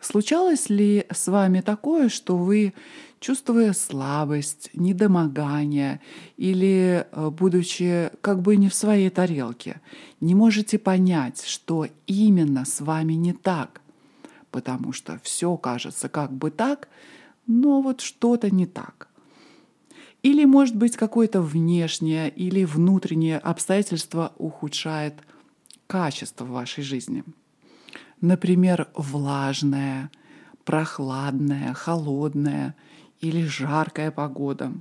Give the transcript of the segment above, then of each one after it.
Случалось ли с вами такое, что вы, чувствуя слабость, недомогание или, э, будучи как бы не в своей тарелке, не можете понять, что именно с вами не так, потому что все кажется как бы так, но вот что-то не так. Или, может быть, какое-то внешнее или внутреннее обстоятельство ухудшает качество вашей жизни – Например, влажная, прохладная, холодная или жаркая погода.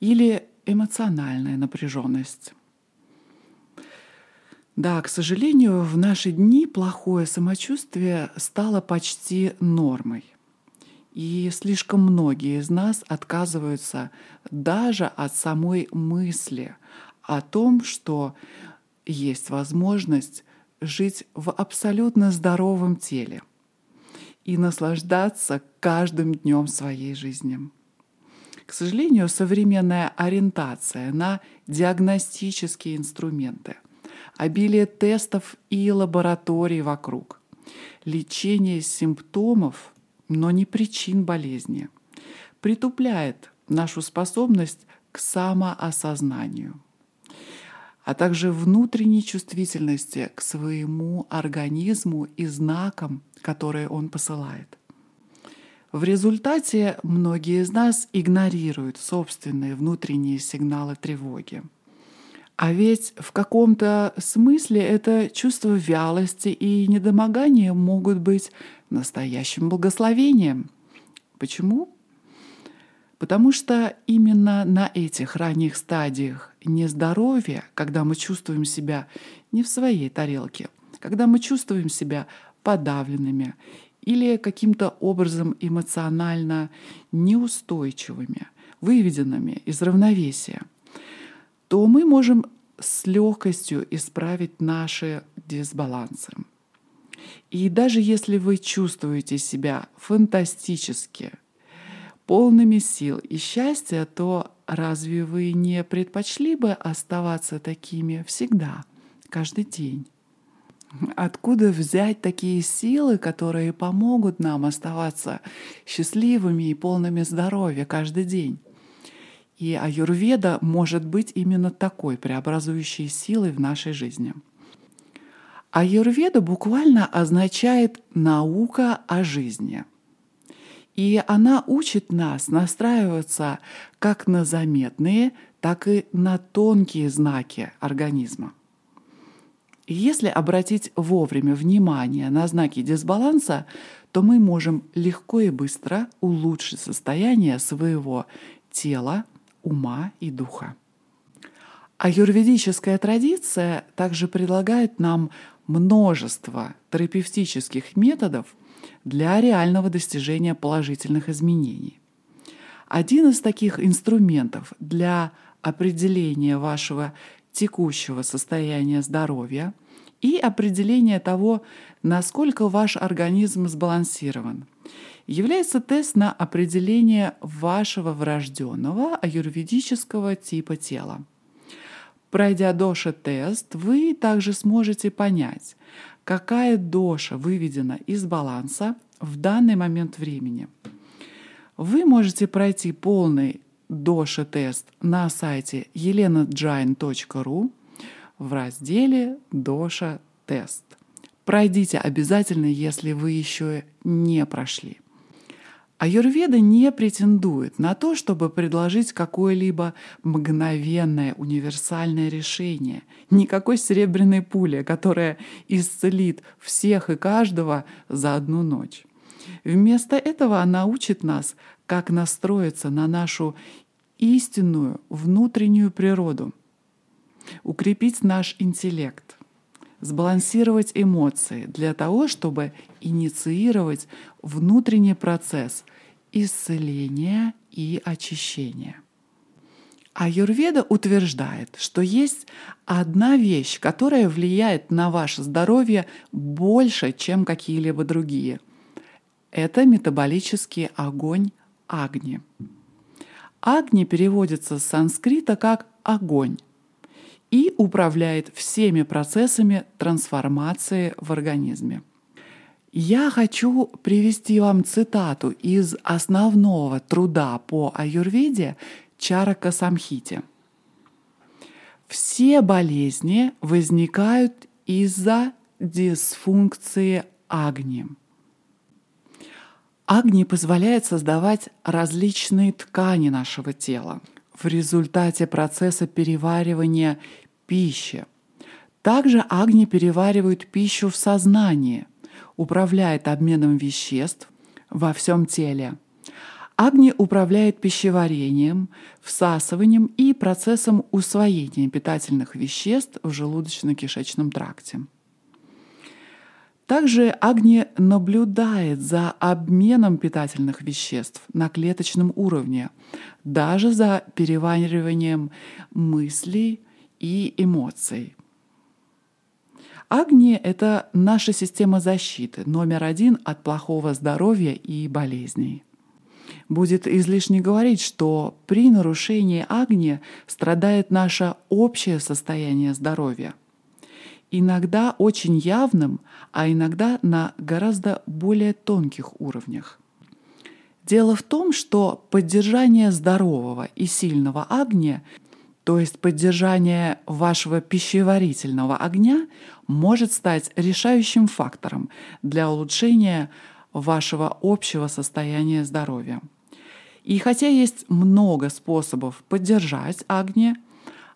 Или эмоциональная напряженность. Да, к сожалению, в наши дни плохое самочувствие стало почти нормой. И слишком многие из нас отказываются даже от самой мысли о том, что есть возможность жить в абсолютно здоровом теле и наслаждаться каждым днем своей жизни. К сожалению, современная ориентация на диагностические инструменты, обилие тестов и лабораторий вокруг, лечение симптомов, но не причин болезни, притупляет нашу способность к самоосознанию – а также внутренней чувствительности к своему организму и знакам, которые он посылает. В результате многие из нас игнорируют собственные внутренние сигналы тревоги. А ведь в каком-то смысле это чувство вялости и недомогания могут быть настоящим благословением. Почему? Потому что именно на этих ранних стадиях нездоровья, когда мы чувствуем себя не в своей тарелке, когда мы чувствуем себя подавленными или каким-то образом эмоционально неустойчивыми, выведенными из равновесия, то мы можем с легкостью исправить наши дисбалансы. И даже если вы чувствуете себя фантастически – полными сил и счастья, то разве вы не предпочли бы оставаться такими всегда, каждый день? Откуда взять такие силы, которые помогут нам оставаться счастливыми и полными здоровья каждый день? И аюрведа может быть именно такой преобразующей силой в нашей жизни. Аюрведа буквально означает «наука о жизни». И она учит нас настраиваться как на заметные, так и на тонкие знаки организма. Если обратить вовремя внимание на знаки дисбаланса, то мы можем легко и быстро улучшить состояние своего тела, ума и духа. Аюрведическая традиция также предлагает нам множество терапевтических методов – для реального достижения положительных изменений. Один из таких инструментов для определения вашего текущего состояния здоровья и определения того, насколько ваш организм сбалансирован, является тест на определение вашего врожденного аюрведического типа тела. Пройдя доша-тест, вы также сможете понять, какая доша выведена из баланса в данный момент времени. Вы можете пройти полный доша-тест на сайте elenajain.ru в разделе «Доша-тест». Пройдите обязательно, если вы еще не прошли. Аюрведа не претендует на то, чтобы предложить какое-либо мгновенное универсальное решение, никакой серебряной пули, которая исцелит всех и каждого за одну ночь. Вместо этого она учит нас, как настроиться на нашу истинную внутреннюю природу, укрепить наш интеллект, сбалансировать эмоции для того, чтобы инициировать внутренний процесс исцеления и очищения. Аюрведа утверждает, что есть одна вещь, которая влияет на ваше здоровье больше, чем какие-либо другие. Это метаболический огонь Агни. Агни переводится с санскрита как огонь и управляет всеми процессами трансформации в организме. Я хочу привести вам цитату из основного труда по аюрведе Чарака Самхити. Все болезни возникают из-за дисфункции агни. Агни позволяет создавать различные ткани нашего тела в результате процесса переваривания пищи. Также агни переваривают пищу в сознании, управляет обменом веществ во всем теле. Агни управляет пищеварением, всасыванием и процессом усвоения питательных веществ в желудочно-кишечном тракте. Также Агни наблюдает за обменом питательных веществ на клеточном уровне, даже за перевариванием мыслей и эмоций. Агни — это наша система защиты, номер один от плохого здоровья и болезней. Будет излишне говорить, что при нарушении Агни страдает наше общее состояние здоровья — иногда очень явным, а иногда на гораздо более тонких уровнях. Дело в том, что поддержание здорового и сильного огня, то есть поддержание вашего пищеварительного огня, может стать решающим фактором для улучшения вашего общего состояния здоровья. И хотя есть много способов поддержать огня,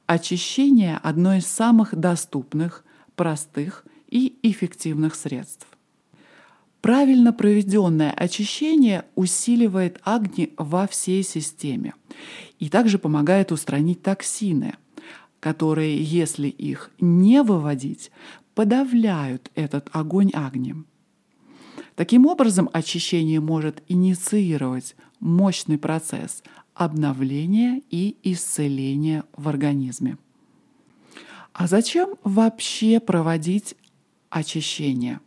очищение – одно из самых доступных – простых и эффективных средств. Правильно проведенное очищение усиливает агни во всей системе и также помогает устранить токсины, которые, если их не выводить, подавляют этот огонь огнем. Таким образом, очищение может инициировать мощный процесс обновления и исцеления в организме. А зачем вообще проводить очищение?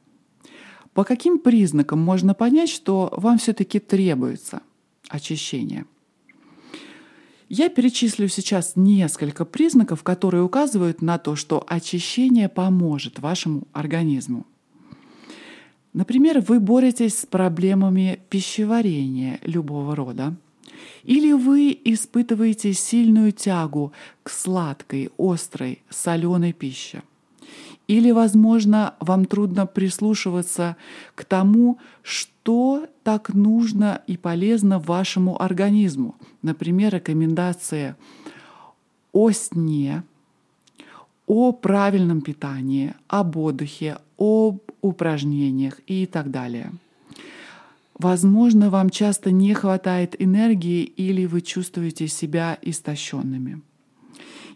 По каким признакам можно понять, что вам все-таки требуется очищение? Я перечислю сейчас несколько признаков, которые указывают на то, что очищение поможет вашему организму. Например, вы боретесь с проблемами пищеварения любого рода – или вы испытываете сильную тягу к сладкой, острой, соленой пище. Или, возможно, вам трудно прислушиваться к тому, что так нужно и полезно вашему организму. Например, рекомендации о сне, о правильном питании, об отдыхе, об упражнениях и так далее – Возможно, вам часто не хватает энергии или вы чувствуете себя истощенными.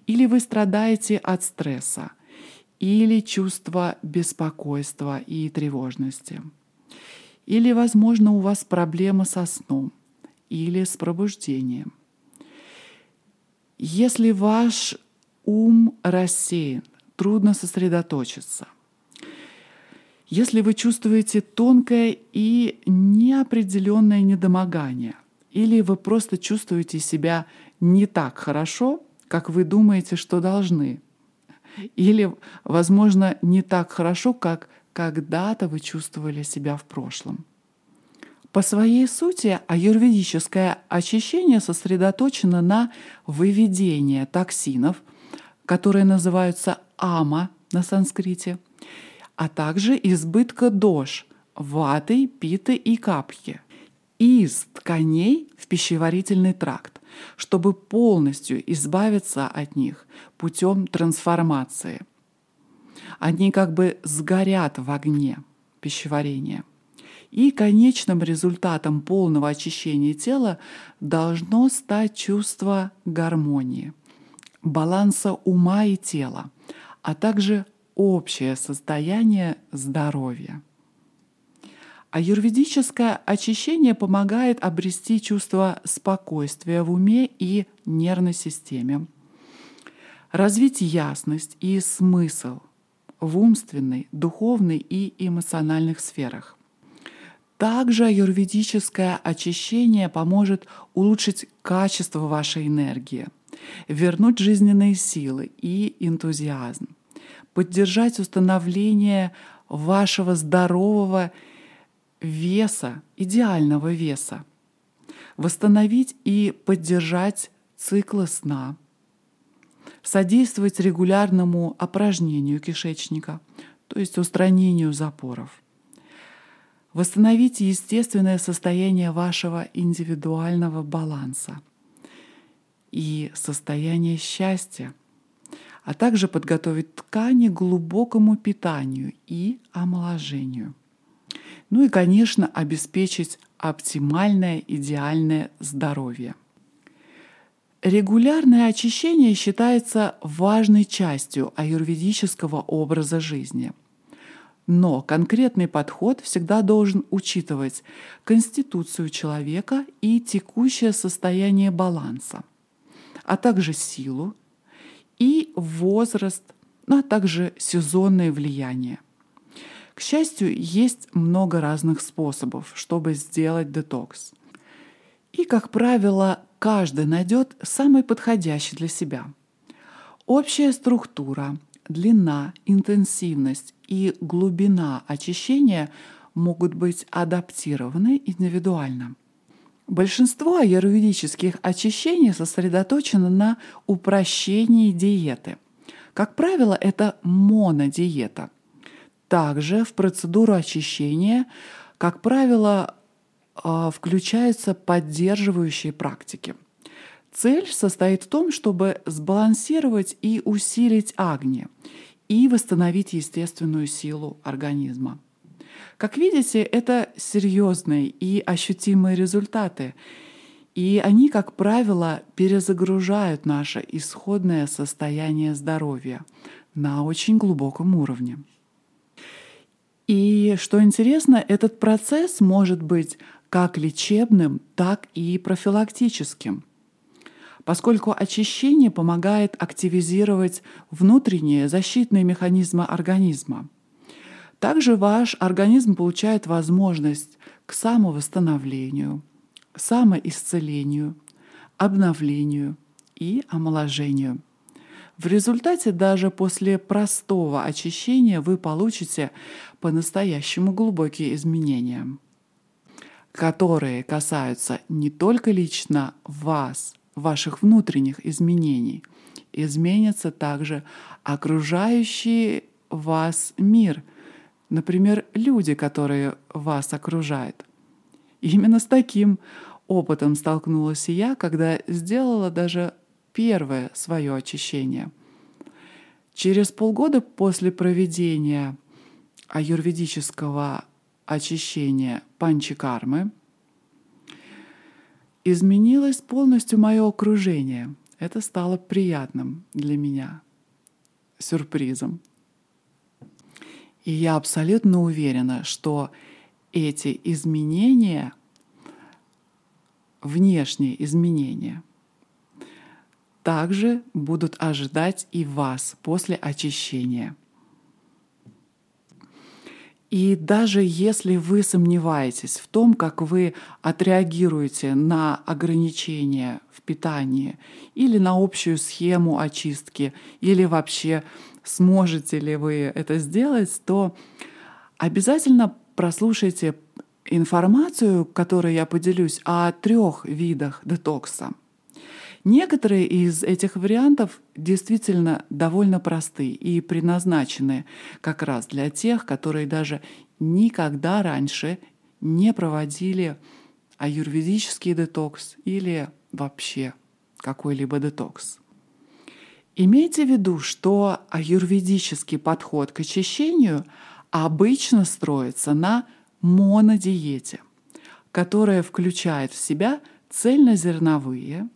Или вы страдаете от стресса, или чувства беспокойства и тревожности. Или, возможно, у вас проблемы со сном или с пробуждением. Если ваш ум рассеян, трудно сосредоточиться – если вы чувствуете тонкое и неопределенное недомогание, или вы просто чувствуете себя не так хорошо, как вы думаете, что должны, или, возможно, не так хорошо, как когда-то вы чувствовали себя в прошлом. По своей сути, аюрведическое очищение сосредоточено на выведении токсинов, которые называются ама на санскрите – а также избытка дож, ваты, питы и капхи из тканей в пищеварительный тракт, чтобы полностью избавиться от них путем трансформации. Они как бы сгорят в огне пищеварения. И конечным результатом полного очищения тела должно стать чувство гармонии, баланса ума и тела, а также общее состояние здоровья. А юридическое очищение помогает обрести чувство спокойствия в уме и нервной системе, развить ясность и смысл в умственной, духовной и эмоциональных сферах. Также юридическое очищение поможет улучшить качество вашей энергии, вернуть жизненные силы и энтузиазм, поддержать установление вашего здорового веса, идеального веса, восстановить и поддержать циклы сна, содействовать регулярному опорожнению кишечника, то есть устранению запоров, восстановить естественное состояние вашего индивидуального баланса и состояние счастья, а также подготовить ткани к глубокому питанию и омоложению. Ну и, конечно, обеспечить оптимальное идеальное здоровье. Регулярное очищение считается важной частью аюрведического образа жизни. Но конкретный подход всегда должен учитывать конституцию человека и текущее состояние баланса, а также силу и возраст, ну, а также сезонное влияние. К счастью, есть много разных способов, чтобы сделать детокс. И, как правило, каждый найдет самый подходящий для себя. Общая структура, длина, интенсивность и глубина очищения могут быть адаптированы индивидуально. Большинство аюрведических очищений сосредоточено на упрощении диеты. Как правило, это монодиета. Также в процедуру очищения, как правило, а, включаются поддерживающие практики. Цель состоит в том, чтобы сбалансировать и усилить агни и восстановить естественную силу организма. Как видите, это серьезные и ощутимые результаты, и они, как правило, перезагружают наше исходное состояние здоровья на очень глубоком уровне. И что интересно, этот процесс может быть как лечебным, так и профилактическим, поскольку очищение помогает активизировать внутренние защитные механизмы организма. Также ваш организм получает возможность к самовосстановлению, самоисцелению, обновлению и омоложению. В результате даже после простого очищения вы получите по-настоящему глубокие изменения которые касаются не только лично вас, ваших внутренних изменений, изменится также окружающий вас мир, например, люди, которые вас окружают. именно с таким опытом столкнулась и я, когда сделала даже первое свое очищение. Через полгода после проведения аюрведического очищения панчикармы, изменилось полностью мое окружение. Это стало приятным для меня сюрпризом. И я абсолютно уверена, что эти изменения, внешние изменения, также будут ожидать и вас после очищения – и даже если вы сомневаетесь в том, как вы отреагируете на ограничения в питании или на общую схему очистки, или вообще сможете ли вы это сделать, то обязательно прослушайте информацию, которой я поделюсь о трех видах детокса. Некоторые из этих вариантов действительно довольно просты и предназначены как раз для тех, которые даже никогда раньше не проводили аюрведический детокс или вообще какой-либо детокс. Имейте в виду, что аюрведический подход к очищению обычно строится на монодиете, которая включает в себя цельнозерновые,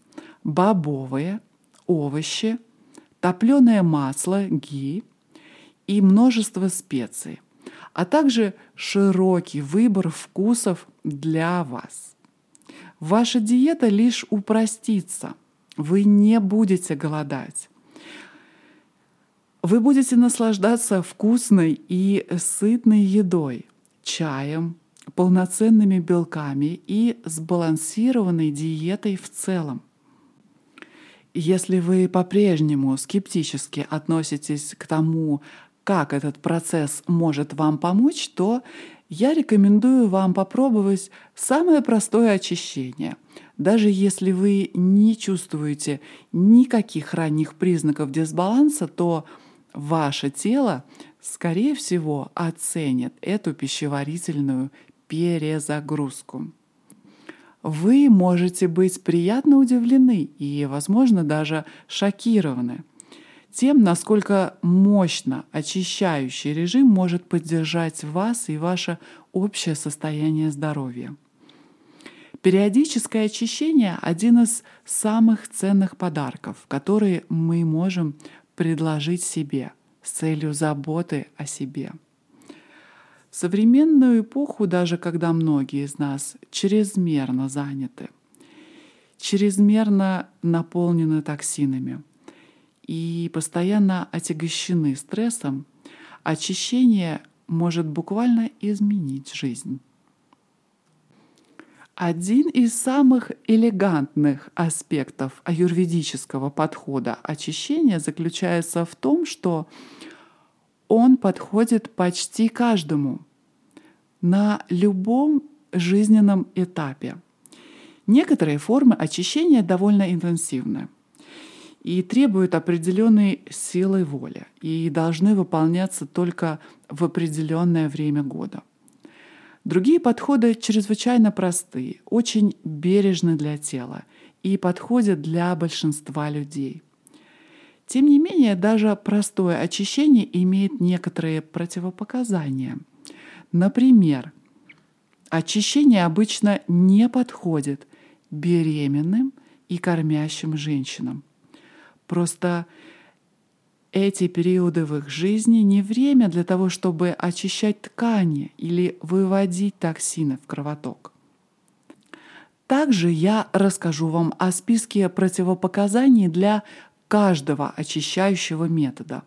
бобовые, овощи, топленое масло, ги и множество специй, а также широкий выбор вкусов для вас. Ваша диета лишь упростится, вы не будете голодать. Вы будете наслаждаться вкусной и сытной едой, чаем, полноценными белками и сбалансированной диетой в целом – если вы по-прежнему скептически относитесь к тому, как этот процесс может вам помочь, то я рекомендую вам попробовать самое простое очищение. Даже если вы не чувствуете никаких ранних признаков дисбаланса, то ваше тело, скорее всего, оценит эту пищеварительную перезагрузку. Вы можете быть приятно удивлены и, возможно, даже шокированы тем, насколько мощно очищающий режим может поддержать вас и ваше общее состояние здоровья. Периодическое очищение – один из самых ценных подарков, которые мы можем предложить себе с целью заботы о себе. В современную эпоху, даже когда многие из нас чрезмерно заняты, чрезмерно наполнены токсинами – и постоянно отягощены стрессом, очищение может буквально изменить жизнь. Один из самых элегантных аспектов аюрведического подхода очищения заключается в том, что он подходит почти каждому на любом жизненном этапе. Некоторые формы очищения довольно интенсивны – и требуют определенной силы воли и должны выполняться только в определенное время года. Другие подходы чрезвычайно простые, очень бережны для тела и подходят для большинства людей. Тем не менее, даже простое очищение имеет некоторые противопоказания. Например, очищение обычно не подходит беременным и кормящим женщинам – Просто эти периоды в их жизни не время для того, чтобы очищать ткани или выводить токсины в кровоток. Также я расскажу вам о списке противопоказаний для каждого очищающего метода.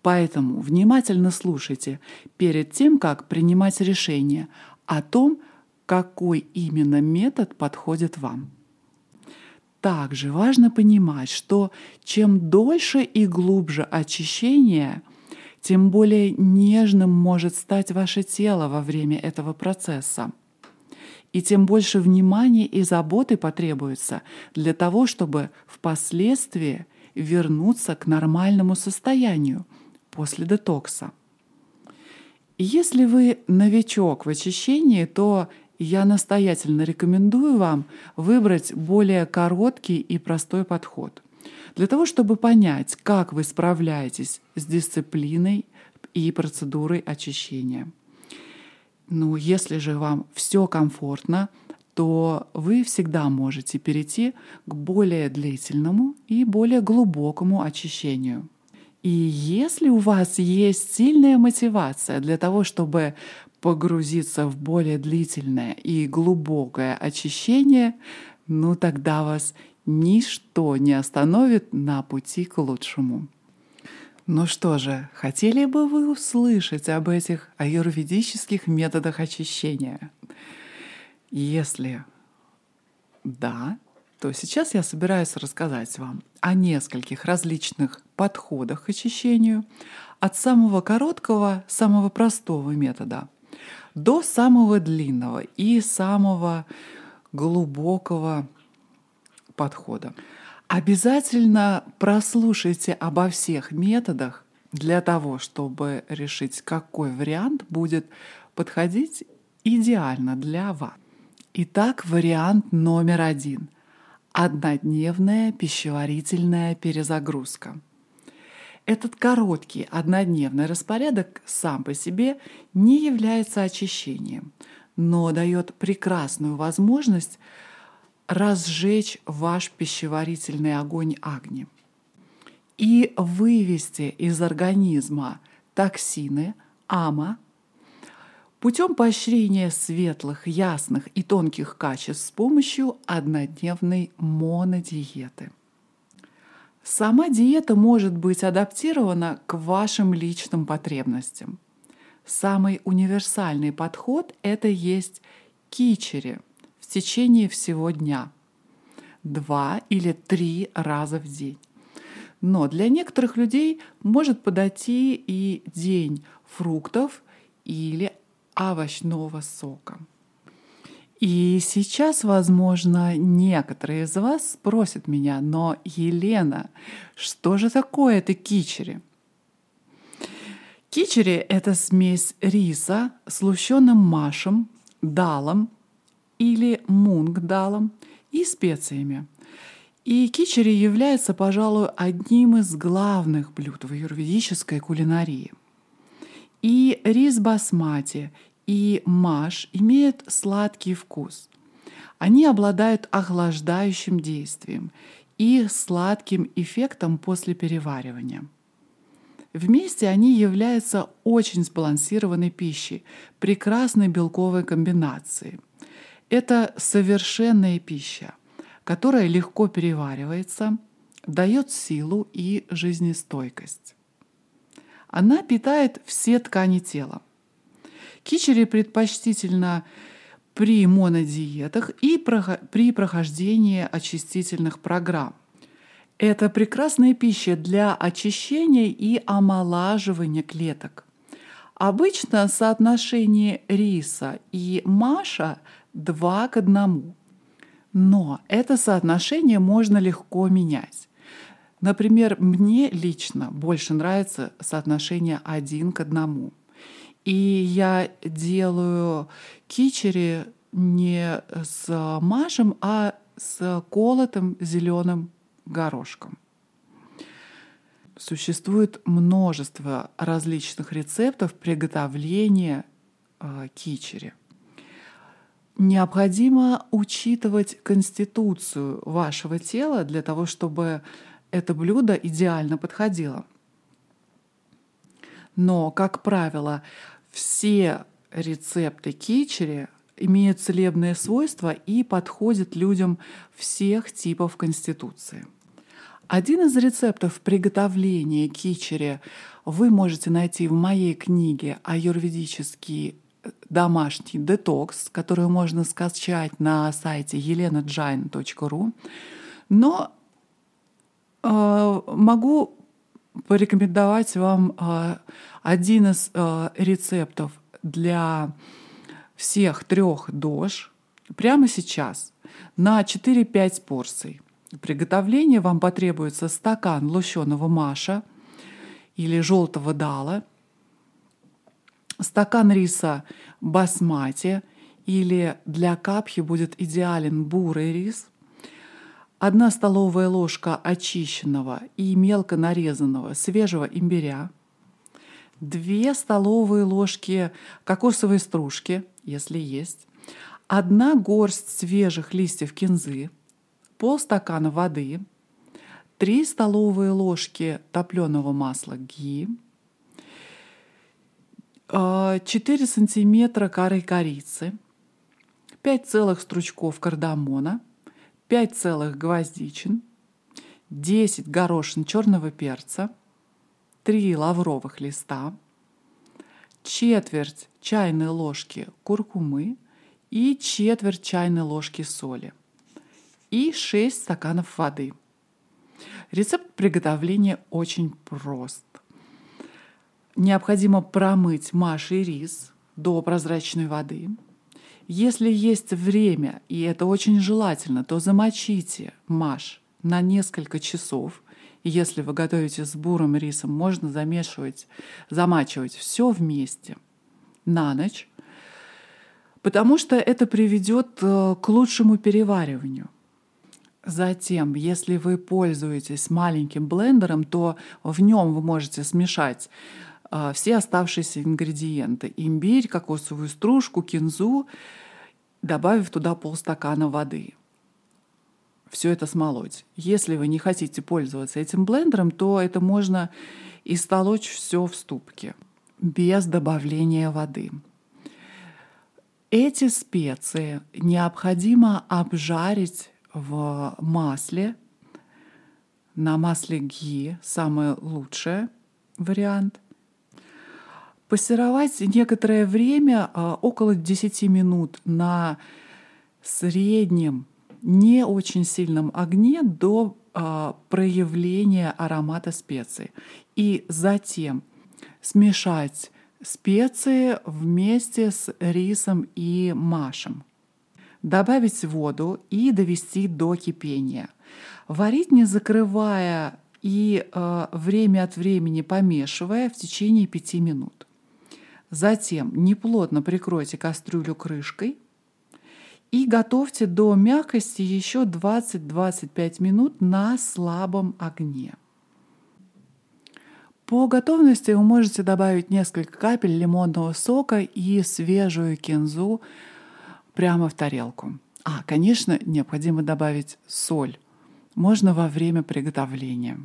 Поэтому внимательно слушайте перед тем, как принимать решение о том, какой именно метод подходит вам. Также важно понимать, что чем дольше и глубже очищение, тем более нежным может стать ваше тело во время этого процесса. И тем больше внимания и заботы потребуется для того, чтобы впоследствии вернуться к нормальному состоянию после детокса. Если вы новичок в очищении, то я настоятельно рекомендую вам выбрать более короткий и простой подход. Для того, чтобы понять, как вы справляетесь с дисциплиной и процедурой очищения. Ну, если же вам все комфортно, то вы всегда можете перейти к более длительному и более глубокому очищению. И если у вас есть сильная мотивация для того, чтобы погрузиться в более длительное и глубокое очищение, ну тогда вас ничто не остановит на пути к лучшему. Ну что же, хотели бы вы услышать об этих аюрведических методах очищения? Если да, то сейчас я собираюсь рассказать вам о нескольких различных подходах к очищению, от самого короткого, самого простого метода – до самого длинного и самого глубокого подхода. Обязательно прослушайте обо всех методах для того, чтобы решить, какой вариант будет подходить идеально для вас. Итак, вариант номер один – однодневная пищеварительная перезагрузка – этот короткий однодневный распорядок сам по себе не является очищением, но дает прекрасную возможность разжечь ваш пищеварительный огонь Агни и вывести из организма токсины, ама, путем поощрения светлых, ясных и тонких качеств с помощью однодневной монодиеты – Сама диета может быть адаптирована к вашим личным потребностям. Самый универсальный подход – это есть кичери в течение всего дня. Два или три раза в день. Но для некоторых людей может подойти и день фруктов или овощного сока. И сейчас, возможно, некоторые из вас спросят меня, но, Елена, что же такое это кичери? Кичери — это смесь риса с лущенным машем, далом или мунг-далом и специями. И кичери является, пожалуй, одним из главных блюд в юрведической кулинарии. И рис басмати, и маш имеют сладкий вкус. Они обладают охлаждающим действием и сладким эффектом после переваривания – Вместе они являются очень сбалансированной пищей, прекрасной белковой комбинацией. Это совершенная пища, которая легко переваривается, дает силу и жизнестойкость. Она питает все ткани тела. Кичери предпочтительно при монодиетах и при прохождении очистительных программ. Это прекрасная пища для очищения и омолаживания клеток. Обычно соотношение риса и маша 2 к 1. Но это соотношение можно легко менять. Например, мне лично больше нравится соотношение 1 к 1. И я делаю кичери не с машем, а с колотым зеленым горошком. Существует множество различных рецептов приготовления э, кичери. Необходимо учитывать конституцию вашего тела для того, чтобы это блюдо идеально подходило. Но, как правило, все рецепты кичери имеют целебные свойства и подходят людям всех типов конституции. Один из рецептов приготовления кичери вы можете найти в моей книге «Аюрведический домашний детокс», которую можно скачать на сайте elenajain.ru. Но э, могу порекомендовать вам э, один из э, рецептов для всех трех дож прямо сейчас на 4-5 порций – приготовления вам потребуется стакан лущеного маша или желтого дала, стакан риса басмати или для капхи будет идеален бурый рис, одна столовая ложка очищенного и мелко нарезанного свежего имбиря, две столовые ложки кокосовой стружки, если есть, одна горсть свежих листьев кинзы – полстакана воды, 3 столовые ложки топленого масла ги, 4 сантиметра коры корицы, 5 целых стручков кардамона, 5 целых гвоздичин, 10 горошин черного перца, 3 лавровых листа, четверть чайной ложки куркумы и четверть чайной ложки соли и 6 стаканов воды. Рецепт приготовления очень прост. Необходимо промыть маш и рис до прозрачной воды. Если есть время, и это очень желательно, то замочите маш на несколько часов. Если вы готовите с бурым рисом, можно замешивать, замачивать все вместе на ночь, потому что это приведет э, к лучшему перевариванию – Затем, если вы пользуетесь маленьким блендером, то в нем вы можете смешать все оставшиеся ингредиенты. Имбирь, кокосовую стружку, кинзу, добавив туда полстакана воды. Все это смолоть. Если вы не хотите пользоваться этим блендером, то это можно истолочь все в ступке без добавления воды. Эти специи необходимо обжарить в масле, на масле ги, самый лучший вариант. Пассеровать некоторое время, а, около 10 минут на среднем, не очень сильном огне до а, проявления аромата специй. И затем смешать специи вместе с рисом и машем. Добавить воду и довести до кипения. Варить не закрывая и э, время от времени помешивая в течение 5 минут. Затем неплотно прикройте кастрюлю крышкой и готовьте до мягкости еще 20-25 минут на слабом огне. По готовности вы можете добавить несколько капель лимонного сока и свежую кинзу прямо в тарелку. А, конечно, необходимо добавить соль. Можно во время приготовления.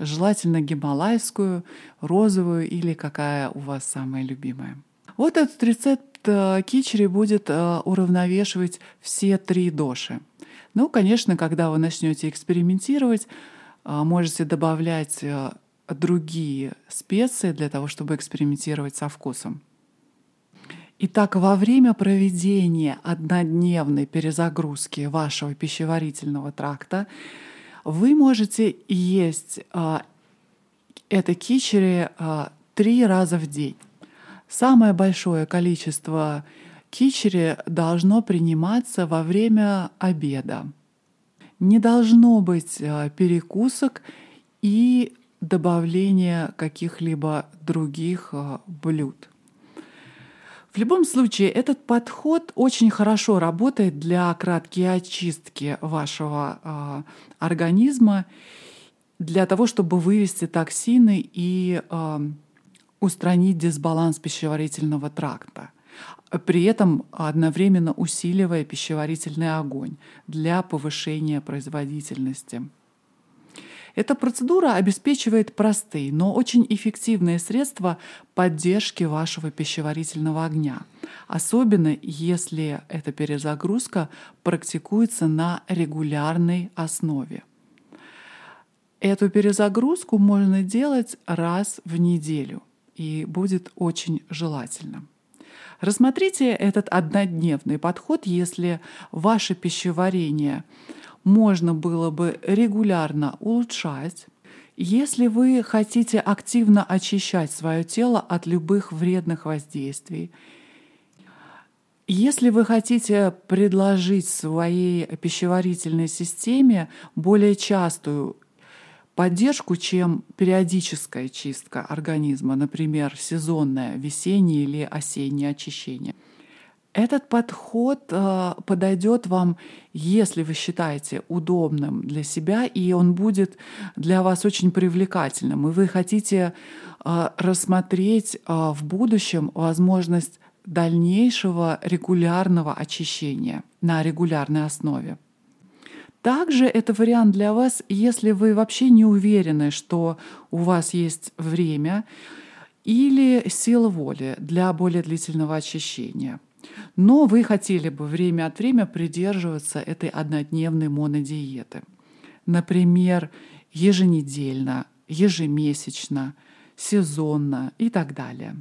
Желательно гималайскую, розовую или какая у вас самая любимая. Вот этот рецепт э, кичери будет э, уравновешивать все три доши. Ну, конечно, когда вы начнете экспериментировать, э, можете добавлять другие специи для того, чтобы экспериментировать со вкусом. Итак, во время проведения однодневной перезагрузки вашего пищеварительного тракта вы можете есть а, это кичери а, три раза в день. Самое большое количество кичери должно приниматься во время обеда. Не должно быть а, перекусок и добавления каких-либо других а, блюд. В любом случае, этот подход очень хорошо работает для краткой очистки вашего э, организма, для того, чтобы вывести токсины и э, устранить дисбаланс пищеварительного тракта, при этом одновременно усиливая пищеварительный огонь для повышения производительности. Эта процедура обеспечивает простые, но очень эффективные средства поддержки вашего пищеварительного огня, особенно если эта перезагрузка практикуется на регулярной основе. Эту перезагрузку можно делать раз в неделю, и будет очень желательно. Рассмотрите этот однодневный подход, если ваше пищеварение – можно было бы регулярно улучшать. Если вы хотите активно очищать свое тело от любых вредных воздействий, если вы хотите предложить своей пищеварительной системе более частую поддержку, чем периодическая чистка организма, например, сезонное весеннее или осеннее очищение – этот подход э, подойдет вам, если вы считаете удобным для себя, и он будет для вас очень привлекательным, и вы хотите э, рассмотреть э, в будущем возможность дальнейшего регулярного очищения на регулярной основе. Также это вариант для вас, если вы вообще не уверены, что у вас есть время или сила воли для более длительного очищения – но вы хотели бы время от времени придерживаться этой однодневной монодиеты. Например, еженедельно, ежемесячно, сезонно и так далее.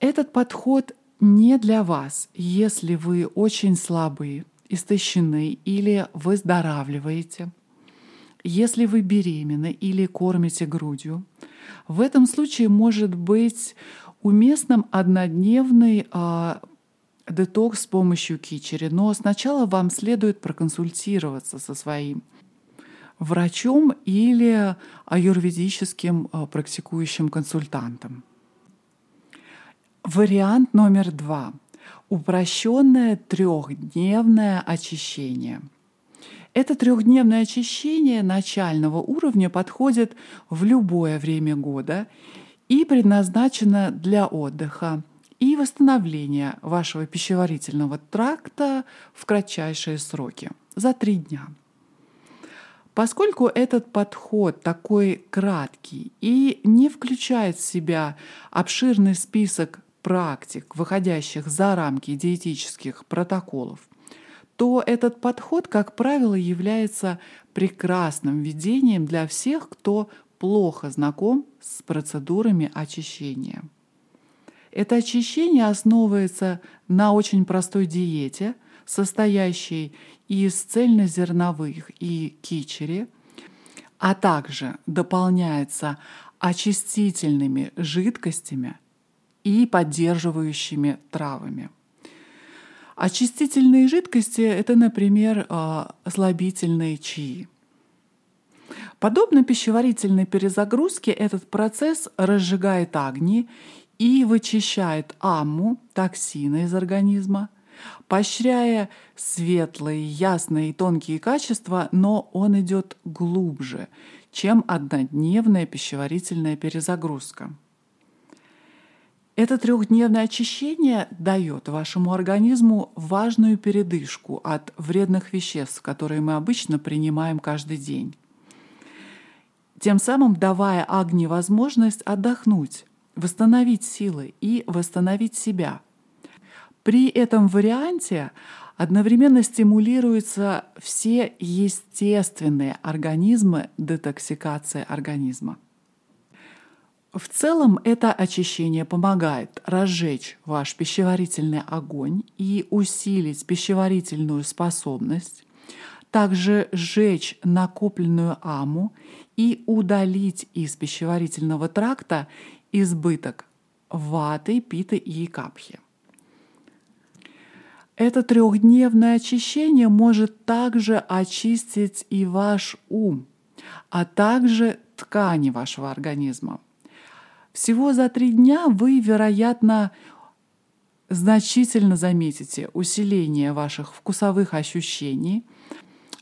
Этот подход не для вас, если вы очень слабы, истощены или выздоравливаете, если вы беременны или кормите грудью. В этом случае может быть уместным однодневный а, детокс с помощью кичери, но сначала вам следует проконсультироваться со своим врачом или аюрведическим э, практикующим консультантом. Вариант номер два. Упрощенное трехдневное очищение. Это трехдневное очищение начального уровня подходит в любое время года и предназначено для отдыха и восстановления вашего пищеварительного тракта в кратчайшие сроки, за три дня. Поскольку этот подход такой краткий и не включает в себя обширный список практик, выходящих за рамки диетических протоколов, то этот подход, как правило, является прекрасным введением для всех, кто плохо знаком с процедурами очищения. Это очищение основывается на очень простой диете, состоящей из цельнозерновых и кичери, а также дополняется очистительными жидкостями и поддерживающими травами. Очистительные жидкости – это, например, а, слабительные чаи. Подобно пищеварительной перезагрузке, этот процесс разжигает агни и вычищает амму, токсины из организма, поощряя светлые, ясные и тонкие качества, но он идет глубже, чем однодневная пищеварительная перезагрузка. Это трехдневное очищение дает вашему организму важную передышку от вредных веществ, которые мы обычно принимаем каждый день. Тем самым давая Агни возможность отдохнуть, восстановить силы и восстановить себя. При этом варианте одновременно стимулируются все естественные организмы детоксикации организма. В целом это очищение помогает разжечь ваш пищеварительный огонь и усилить пищеварительную способность, также сжечь накопленную аму и удалить из пищеварительного тракта избыток ваты, питы и капхи. Это трехдневное очищение может также очистить и ваш ум, а также ткани вашего организма. Всего за три дня вы, вероятно, значительно заметите усиление ваших вкусовых ощущений,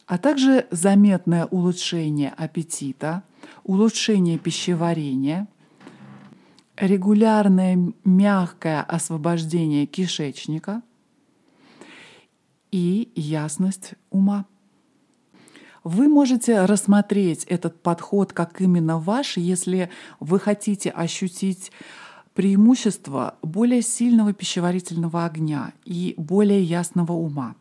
а также заметное улучшение аппетита, улучшение пищеварения, регулярное мягкое освобождение кишечника и ясность ума. Вы можете рассмотреть этот подход как именно ваш, если вы хотите ощутить преимущество более сильного пищеварительного огня и более ясного ума.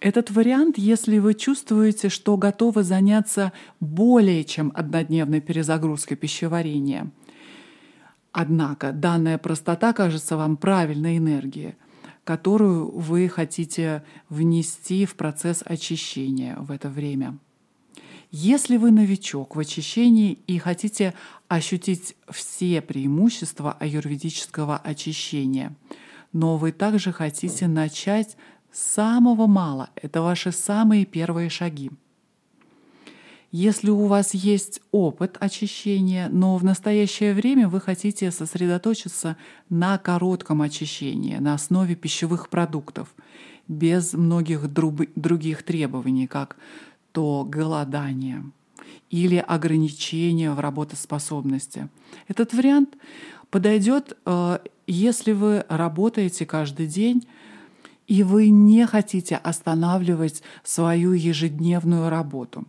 Этот вариант, если вы чувствуете, что готовы заняться более чем однодневной перезагрузкой пищеварения. Однако данная простота кажется вам правильной энергией, которую вы хотите внести в процесс очищения в это время. Если вы новичок в очищении и хотите ощутить все преимущества аюрведического очищения, но вы также хотите начать с самого мало, это ваши самые первые шаги. Если у вас есть опыт очищения, но в настоящее время вы хотите сосредоточиться на коротком очищении на основе пищевых продуктов, без многих других требований, как то голодание или ограничение в работоспособности. Этот вариант подойдет, э, если вы работаете каждый день и вы не хотите останавливать свою ежедневную работу.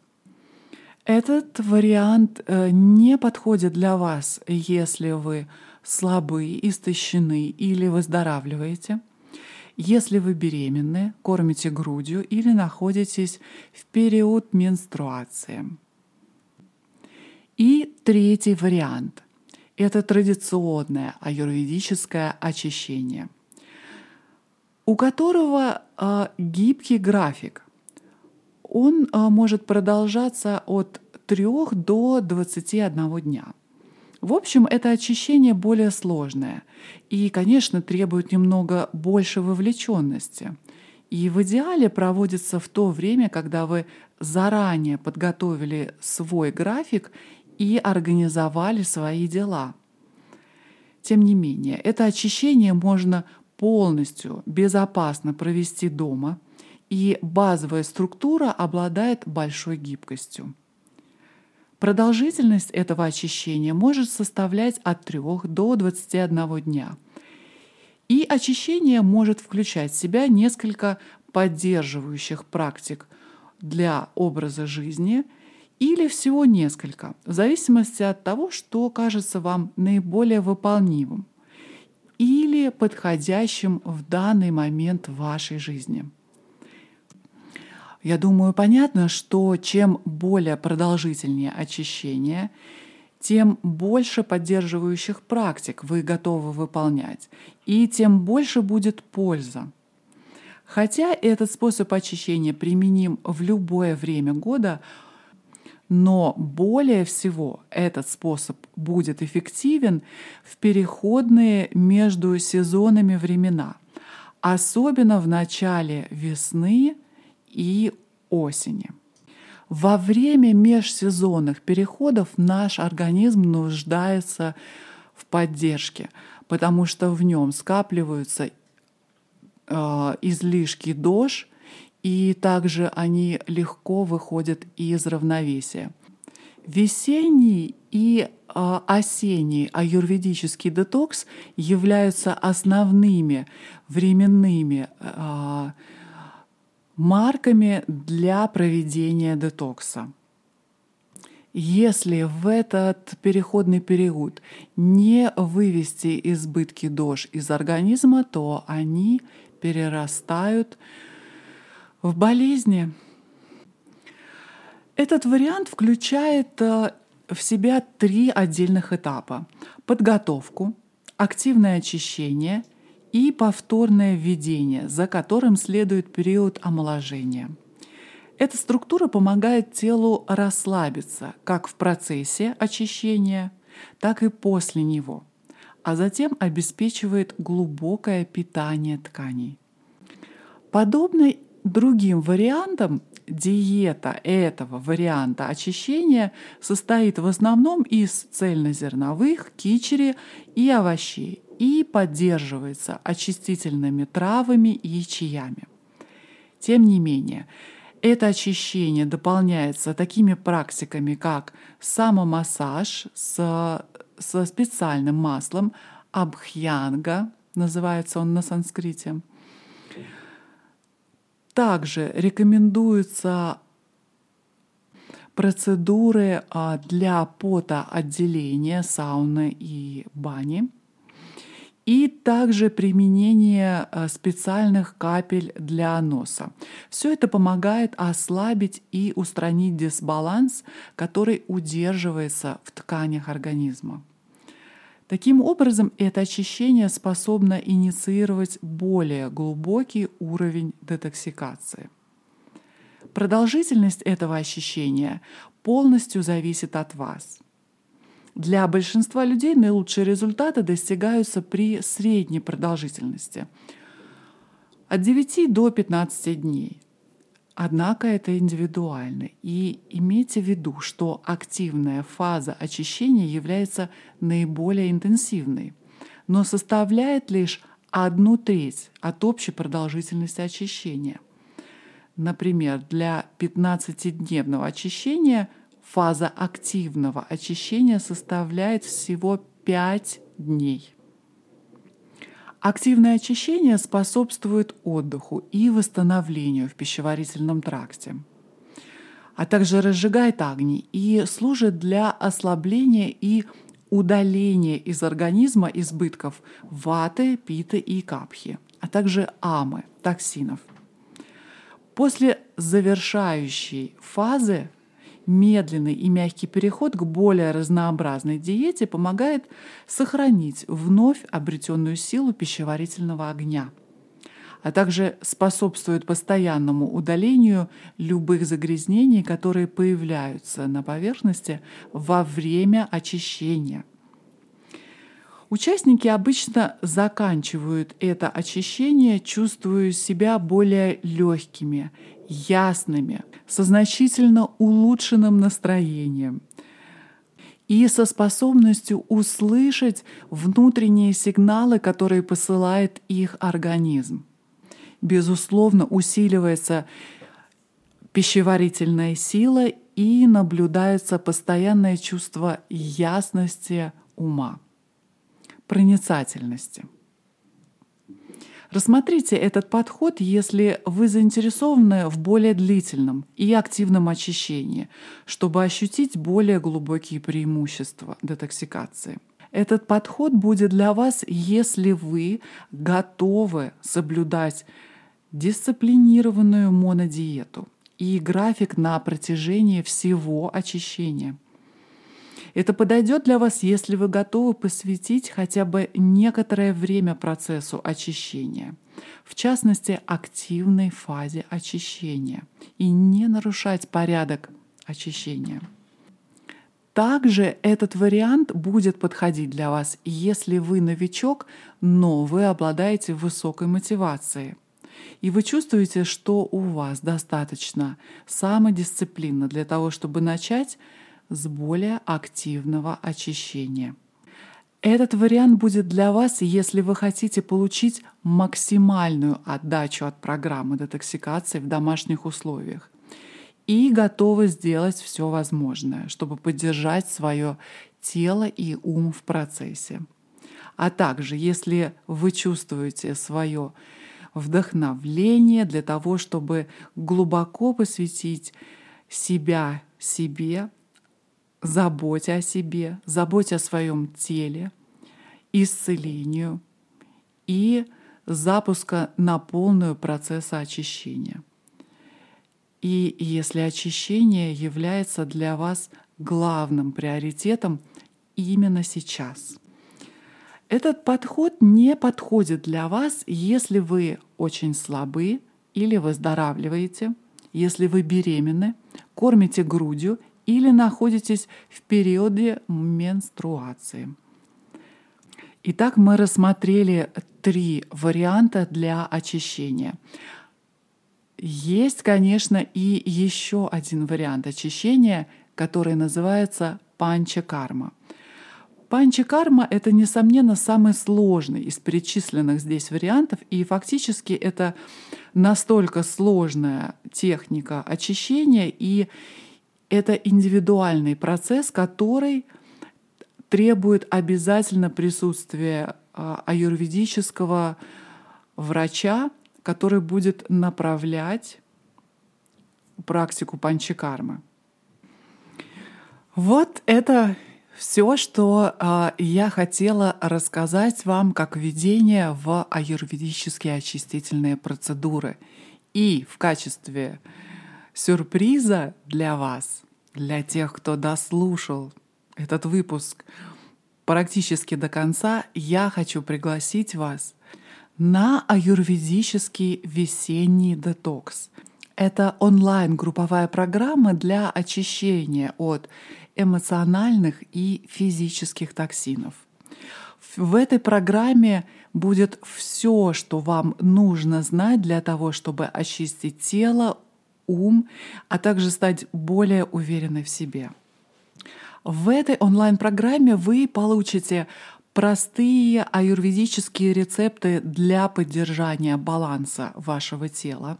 Этот вариант э, не подходит для вас, если вы слабы, истощены или выздоравливаете – если вы беременны, кормите грудью или находитесь в период менструации. И третий вариант – это традиционное аюрведическое очищение, у которого э, гибкий график. Он э, может продолжаться от 3 до 21 дня – в общем, это очищение более сложное и, конечно, требует немного больше вовлеченности. И в идеале проводится в то время, когда вы заранее подготовили свой график и организовали свои дела. Тем не менее, это очищение можно полностью безопасно провести дома, и базовая структура обладает большой гибкостью. Продолжительность этого очищения может составлять от 3 до 21 дня. И очищение может включать в себя несколько поддерживающих практик для образа жизни или всего несколько, в зависимости от того, что кажется вам наиболее выполнимым или подходящим в данный момент вашей жизни. Я думаю, понятно, что чем более продолжительнее очищение, тем больше поддерживающих практик вы готовы выполнять, и тем больше будет польза. Хотя этот способ очищения применим в любое время года, Но более всего этот способ будет эффективен в переходные между сезонами времена, особенно в начале весны и осени. Во время межсезонных переходов наш организм нуждается в поддержке, потому что в нем скапливаются э, излишки дож, и также они легко выходят из равновесия. Весенний и э, осенний аюрведический детокс являются основными временными э, марками для проведения детокса. Если в этот переходный период не вывести избытки дож из организма, то они перерастают в болезни. Этот вариант включает э, в себя три отдельных этапа. Подготовку, активное очищение – и повторное введение, за которым следует период омоложения. Эта структура помогает телу расслабиться как в процессе очищения, так и после него, а затем обеспечивает глубокое питание тканей. Подобно другим вариантам, диета этого варианта очищения состоит в основном из цельнозерновых, кичери и овощей и поддерживается очистительными травами и чаями. Тем не менее, это очищение дополняется такими практиками, как самомассаж с, со специальным маслом абхьянга, называется он на санскрите. Также рекомендуются процедуры а, для потоотделения, сауны и бани – и также применение э, специальных капель для носа. Все это помогает ослабить и устранить дисбаланс, который удерживается в тканях организма. Таким образом, это очищение способно инициировать более глубокий уровень детоксикации. Продолжительность этого ощущения полностью зависит от вас – для большинства людей наилучшие результаты достигаются при средней продолжительности от 9 до 15 дней. Однако это индивидуально. И имейте в виду, что активная фаза очищения является наиболее интенсивной, но составляет лишь одну треть от общей продолжительности очищения. Например, для 15-дневного очищения – фаза активного очищения составляет всего 5 дней. Активное очищение способствует отдыху и восстановлению в пищеварительном тракте, а также разжигает огни и служит для ослабления и удаления из организма избытков ваты, питы и капхи, а также амы, токсинов. После завершающей фазы медленный и мягкий переход к более разнообразной диете помогает сохранить вновь обретенную силу пищеварительного огня, а также способствует постоянному удалению любых загрязнений, которые появляются на поверхности во время очищения – Участники обычно заканчивают это очищение, чувствуя себя более легкими, ясными, со значительно улучшенным настроением и со способностью услышать внутренние сигналы, которые посылает их организм. Безусловно, усиливается пищеварительная сила и наблюдается постоянное чувство ясности ума проницательности. Рассмотрите этот подход, если вы заинтересованы в более длительном и активном очищении, чтобы ощутить более глубокие преимущества детоксикации. Этот подход будет для вас, если вы готовы соблюдать дисциплинированную монодиету и график на протяжении всего очищения – это подойдет для вас, если вы готовы посвятить хотя бы некоторое время процессу очищения, в частности, активной фазе очищения, и не нарушать порядок очищения. Также этот вариант будет подходить для вас, если вы новичок, но вы обладаете высокой мотивацией. И вы чувствуете, что у вас достаточно самодисциплины для того, чтобы начать с более активного очищения. Этот вариант будет для вас, если вы хотите получить максимальную отдачу от программы детоксикации в домашних условиях и готовы сделать все возможное, чтобы поддержать свое тело и ум в процессе. А также, если вы чувствуете свое вдохновление для того, чтобы глубоко посвятить себя себе, заботе о себе, заботе о своем теле, исцелению и запуска на полную процесса очищения – и если очищение является для вас главным приоритетом именно сейчас. Этот подход не подходит для вас, если вы очень слабы или выздоравливаете, если вы беременны, кормите грудью или находитесь в периоде менструации. Итак, мы рассмотрели три варианта для очищения. Есть, конечно, и еще один вариант очищения, который называется панчакарма. Панчакарма — это, несомненно, самый сложный из перечисленных здесь вариантов, и фактически это настолько сложная техника очищения, и это индивидуальный процесс, который требует обязательно присутствия а, аюрведического врача, который будет направлять практику панчикармы. Вот это все, что э, я хотела рассказать вам как введение в аюрведические очистительные процедуры. И в качестве сюрприза для вас, для тех, кто дослушал этот выпуск практически до конца, я хочу пригласить вас на аюрведический весенний детокс. Это онлайн-групповая программа для очищения от эмоциональных и физических токсинов. В этой программе будет все, что вам нужно знать для того, чтобы очистить тело, ум, а также стать более уверенной в себе. В этой онлайн-программе вы получите простые аюрведические рецепты для поддержания баланса вашего тела,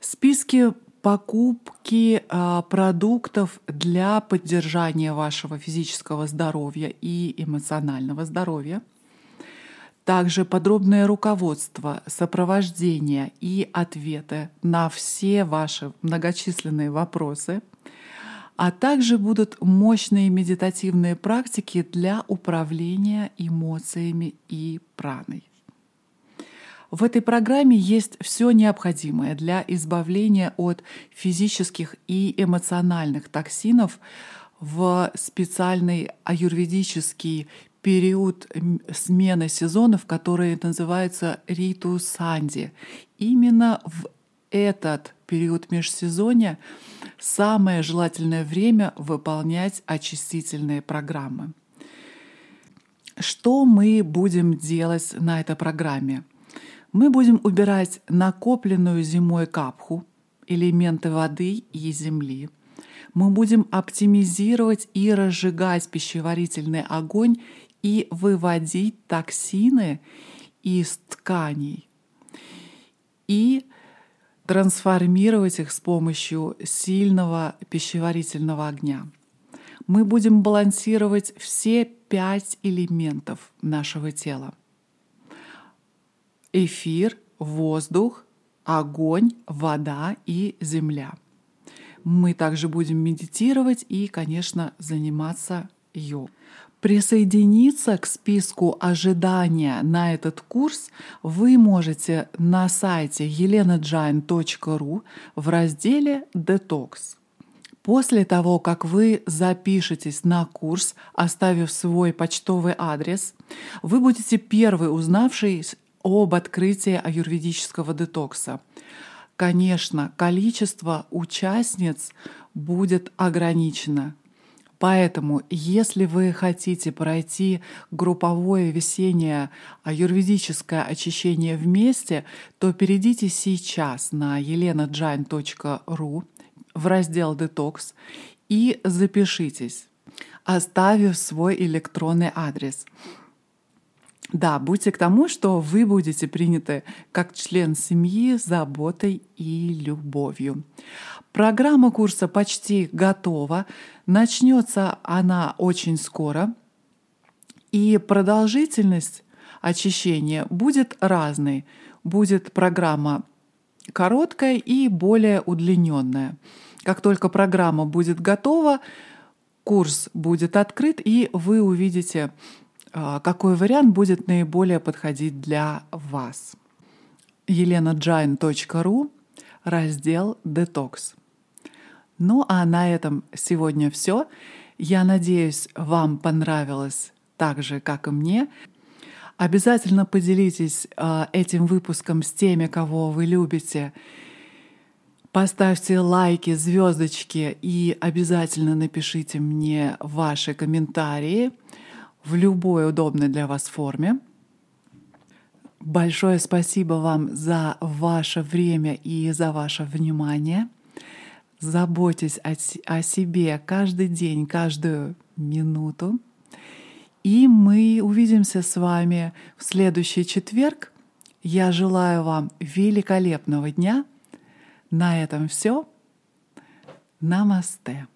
списки покупки э, продуктов для поддержания вашего физического здоровья и эмоционального здоровья, также подробное руководство, сопровождение и ответы на все ваши многочисленные вопросы – а также будут мощные медитативные практики для управления эмоциями и праной. В этой программе есть все необходимое для избавления от физических и эмоциональных токсинов в специальный аюрведический период смены сезонов, который называется Риту Санди. Именно в этот период межсезонья самое желательное время выполнять очистительные программы. Что мы будем делать на этой программе? Мы будем убирать накопленную зимой капху, элементы воды и земли. Мы будем оптимизировать и разжигать пищеварительный огонь и выводить токсины из тканей. И трансформировать их с помощью сильного пищеварительного огня. Мы будем балансировать все пять элементов нашего тела. Эфир, воздух, огонь, вода и земля. Мы также будем медитировать и, конечно, заниматься йогой. Присоединиться к списку ожидания на этот курс вы можете на сайте elenajain.ru в разделе «Детокс». После того, как вы запишетесь на курс, оставив свой почтовый адрес, вы будете первый узнавший об открытии аюрведического детокса. конечно, количество участниц будет ограничено. Поэтому, если вы хотите пройти групповое весеннее аюрведическое очищение вместе, то перейдите сейчас на elenajain.ru в раздел «Детокс» и запишитесь, оставив свой электронный адрес. Да, будьте к тому, что вы будете приняты как член семьи заботой и любовью. Программа курса почти готова. Начнется она очень скоро. И продолжительность очищения будет разной. Будет программа короткая и более удлиненная. Как только программа будет готова, курс будет открыт, и вы увидите, какой вариант будет наиболее подходить для вас. elenajain.ru, раздел «Детокс». Ну а на этом сегодня все. Я надеюсь, вам понравилось так же, как и мне. Обязательно поделитесь э, этим выпуском с теми, кого вы любите. Поставьте лайки, звездочки и обязательно напишите мне ваши комментарии в любой удобной для вас форме. Большое спасибо вам за ваше время и за ваше внимание. Заботьтесь о, о себе каждый день, каждую минуту. И мы увидимся с вами в следующий четверг. Я желаю вам великолепного дня. На этом все. Намасте.